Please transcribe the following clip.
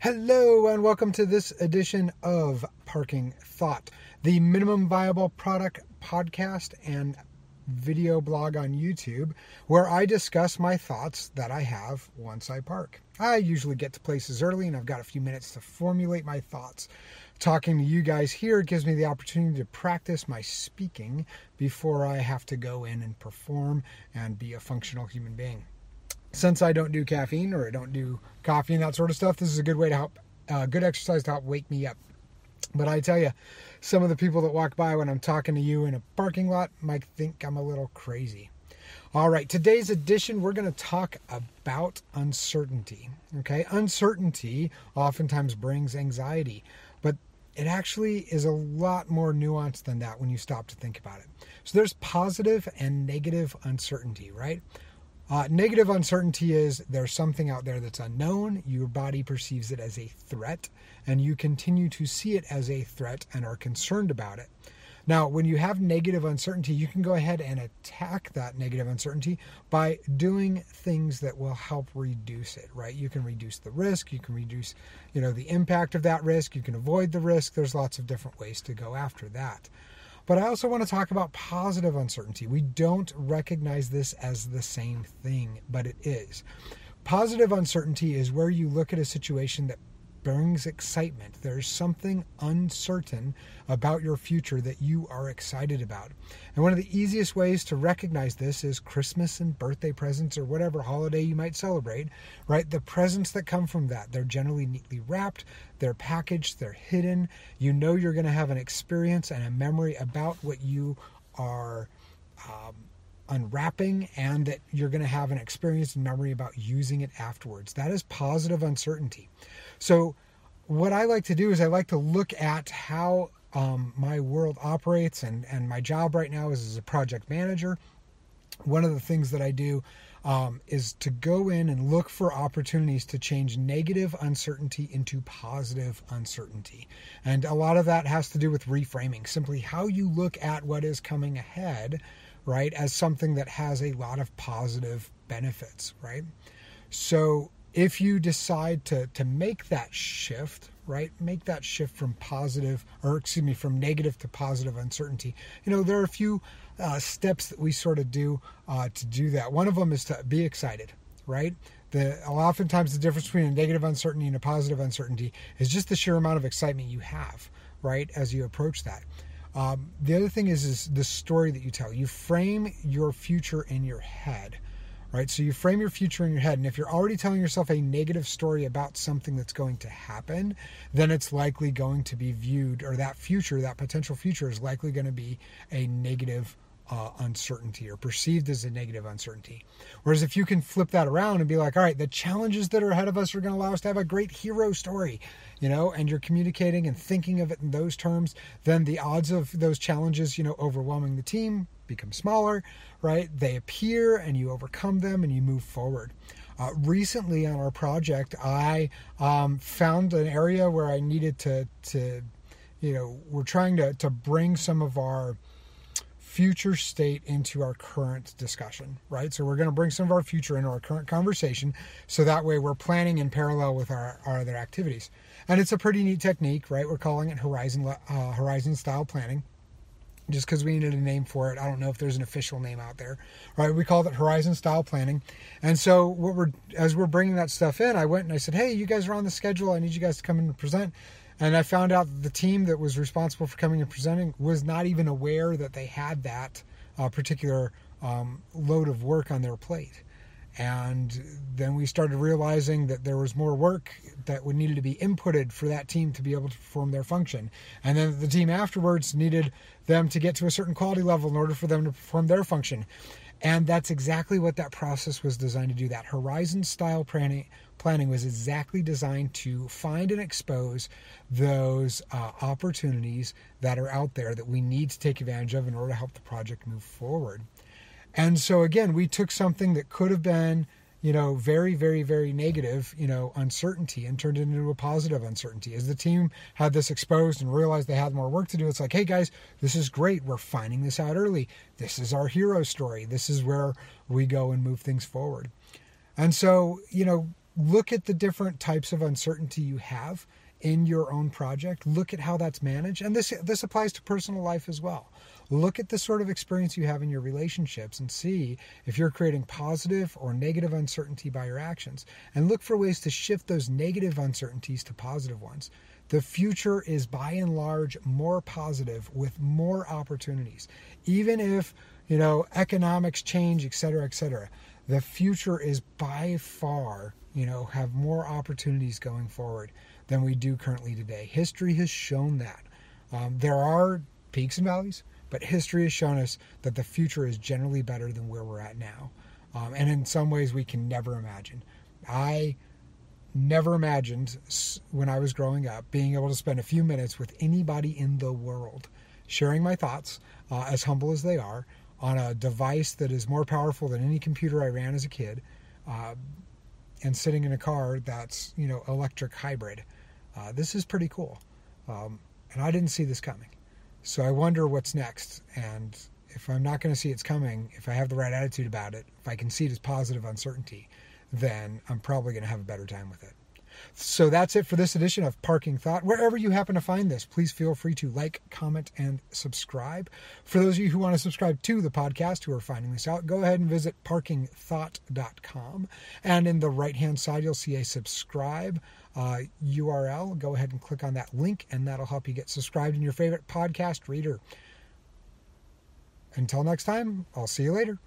Hello, and welcome to this edition of Parking Thought, the minimum viable product podcast and video blog on YouTube, where I discuss my thoughts that I have once I park. I usually get to places early and I've got a few minutes to formulate my thoughts. Talking to you guys here gives me the opportunity to practice my speaking before I have to go in and perform and be a functional human being since I don't do caffeine or I don't do coffee and that sort of stuff, this is a good way to help, uh, good exercise to help wake me up. But I tell you, some of the people that walk by when I'm talking to you in a parking lot might think I'm a little crazy. All right, today's edition, we're going to talk about uncertainty. Okay, uncertainty oftentimes brings anxiety, but it actually is a lot more nuanced than that when you stop to think about it. So there's positive and negative uncertainty, right? Uh, negative uncertainty is there's something out there that's unknown, your body perceives it as a threat, and you continue to see it as a threat and are concerned about it. Now, when you have negative uncertainty, you can go ahead and attack that negative uncertainty by doing things that will help reduce it, right? You can reduce the risk, you can reduce, you know, the impact of that risk, you can avoid the risk. There's lots of different ways to go after that. But I also want to talk about positive uncertainty. We don't recognize this as the same thing, but it is. Positive uncertainty is where you look at a situation that brings excitement. There's something uncertain about your future that you are excited about. And one of the easiest ways to recognize this is Christmas and birthday presents or whatever holiday you might celebrate, right? The presents that come from that, they're generally neatly wrapped, they're packaged, they're hidden. You know you're going to have an experience and a memory about what you are. Um, unwrapping and that you're going to have an experience and memory about using it afterwards. That is positive uncertainty. So, what I like to do is I like to look at how um, my world operates, and, and my job right now is as a project manager. One of the things that I do um, is to go in and look for opportunities to change negative uncertainty into positive uncertainty. And a lot of that has to do with reframing, simply how you look at what is coming ahead, right, as something that has a lot of positive benefits, right? So if you decide to to make that shift right make that shift from positive or excuse me from negative to positive uncertainty you know there are a few uh, steps that we sort of do uh, to do that. One of them is to be excited right? The oftentimes the difference between a negative uncertainty and a positive uncertainty is just the sheer amount of excitement you have right as you approach that um, the other thing is is the story that you tell you frame your future in your head right? So you frame your future in your head. And if you're already telling yourself a negative story about something that's going to happen, then it's likely going to be viewed, or that future, that potential future, is likely going to be a negative uh, uncertainty or perceived as a negative uncertainty. Whereas if you can flip that around and be like, all right, the challenges that are ahead of us are going to allow us to have a great hero story, you know, and you're communicating and thinking of it in those terms, then the odds of those challenges, you know, overwhelming the team become smaller, right? They appear and you overcome them and you move forward. Uh, recently on our project, I um, found an area where I needed to, to, you know, we're trying to, to bring some of our future state into our current discussion, right? So we're going to bring some of our future into our current conversation so that way we're planning in parallel with our, our other activities. And it's a pretty neat technique, right? We're calling it horizon uh, horizon style planning just because we needed a name for it. I don't know if there's an official name out there. Right? We called it Horizon Style Planning. And so what we're as we're bringing that stuff in, I went and I said, "Hey, you guys are on the schedule. I need you guys to come in and present." And I found out the team that was responsible for coming and presenting was not even aware that they had that uh, particular um, load of work on their plate. And then we started realizing that there was more work that would needed to be inputted for that team to be able to perform their function. And then the team afterwards needed them to get to a certain quality level in order for them to perform their function. And that's exactly what that process was designed to do. That horizon style planning, planning was exactly designed to find and expose those uh, opportunities that are out there that we need to take advantage of in order to help the project move forward. And so again, we took something that could have been, you know, very, very, very negative, you know, uncertainty and turned it into a positive uncertainty. As the team had this exposed and realized they had more work to do, it's like, hey guys, this is great. We're finding this out early. This is our hero story. This is where we go and move things forward. And so, you know, look at the different types of uncertainty you have in your own project. Look at how that's managed. And this this applies to personal life as well. Look at the sort of experience you have in your relationships and see if you're creating positive or negative uncertainty by your actions. And look for ways to shift those negative uncertainties to positive ones. The future is by and large more positive with more opportunities. Even if, you know, economics change, et cetera, et cetera. The future is by far, you know, have more opportunities going forward than we do currently today. History has shown that. Um, there are peaks and valleys. But history has shown us that the future is generally better than where we're at now. Um, and in some ways, we can never imagine. I never imagined when I was growing up being able to spend a few minutes with anybody in the world, sharing my thoughts, uh, as humble as they are, on a device that is more powerful than any computer I ran as a kid, uh, and sitting in a car that's you know electric hybrid. Uh, this is pretty cool, um, and I didn't see this coming. So I wonder what's next. And if I'm not going to see it's coming, if I have the right attitude about it, if I can see it as positive uncertainty, then I'm probably going to have a better time with it. So that's it for this edition of Parking Thought. Wherever you happen to find this, please feel free to like, comment, and subscribe. For those of you who want to subscribe to the podcast who are finding this out, go ahead and visit parkingthought.com. And in the right hand side, you'll see a subscribe uh, URL. Go ahead and click on that link, and that'll help you get subscribed in your favorite podcast reader. Until next time, I'll see you later.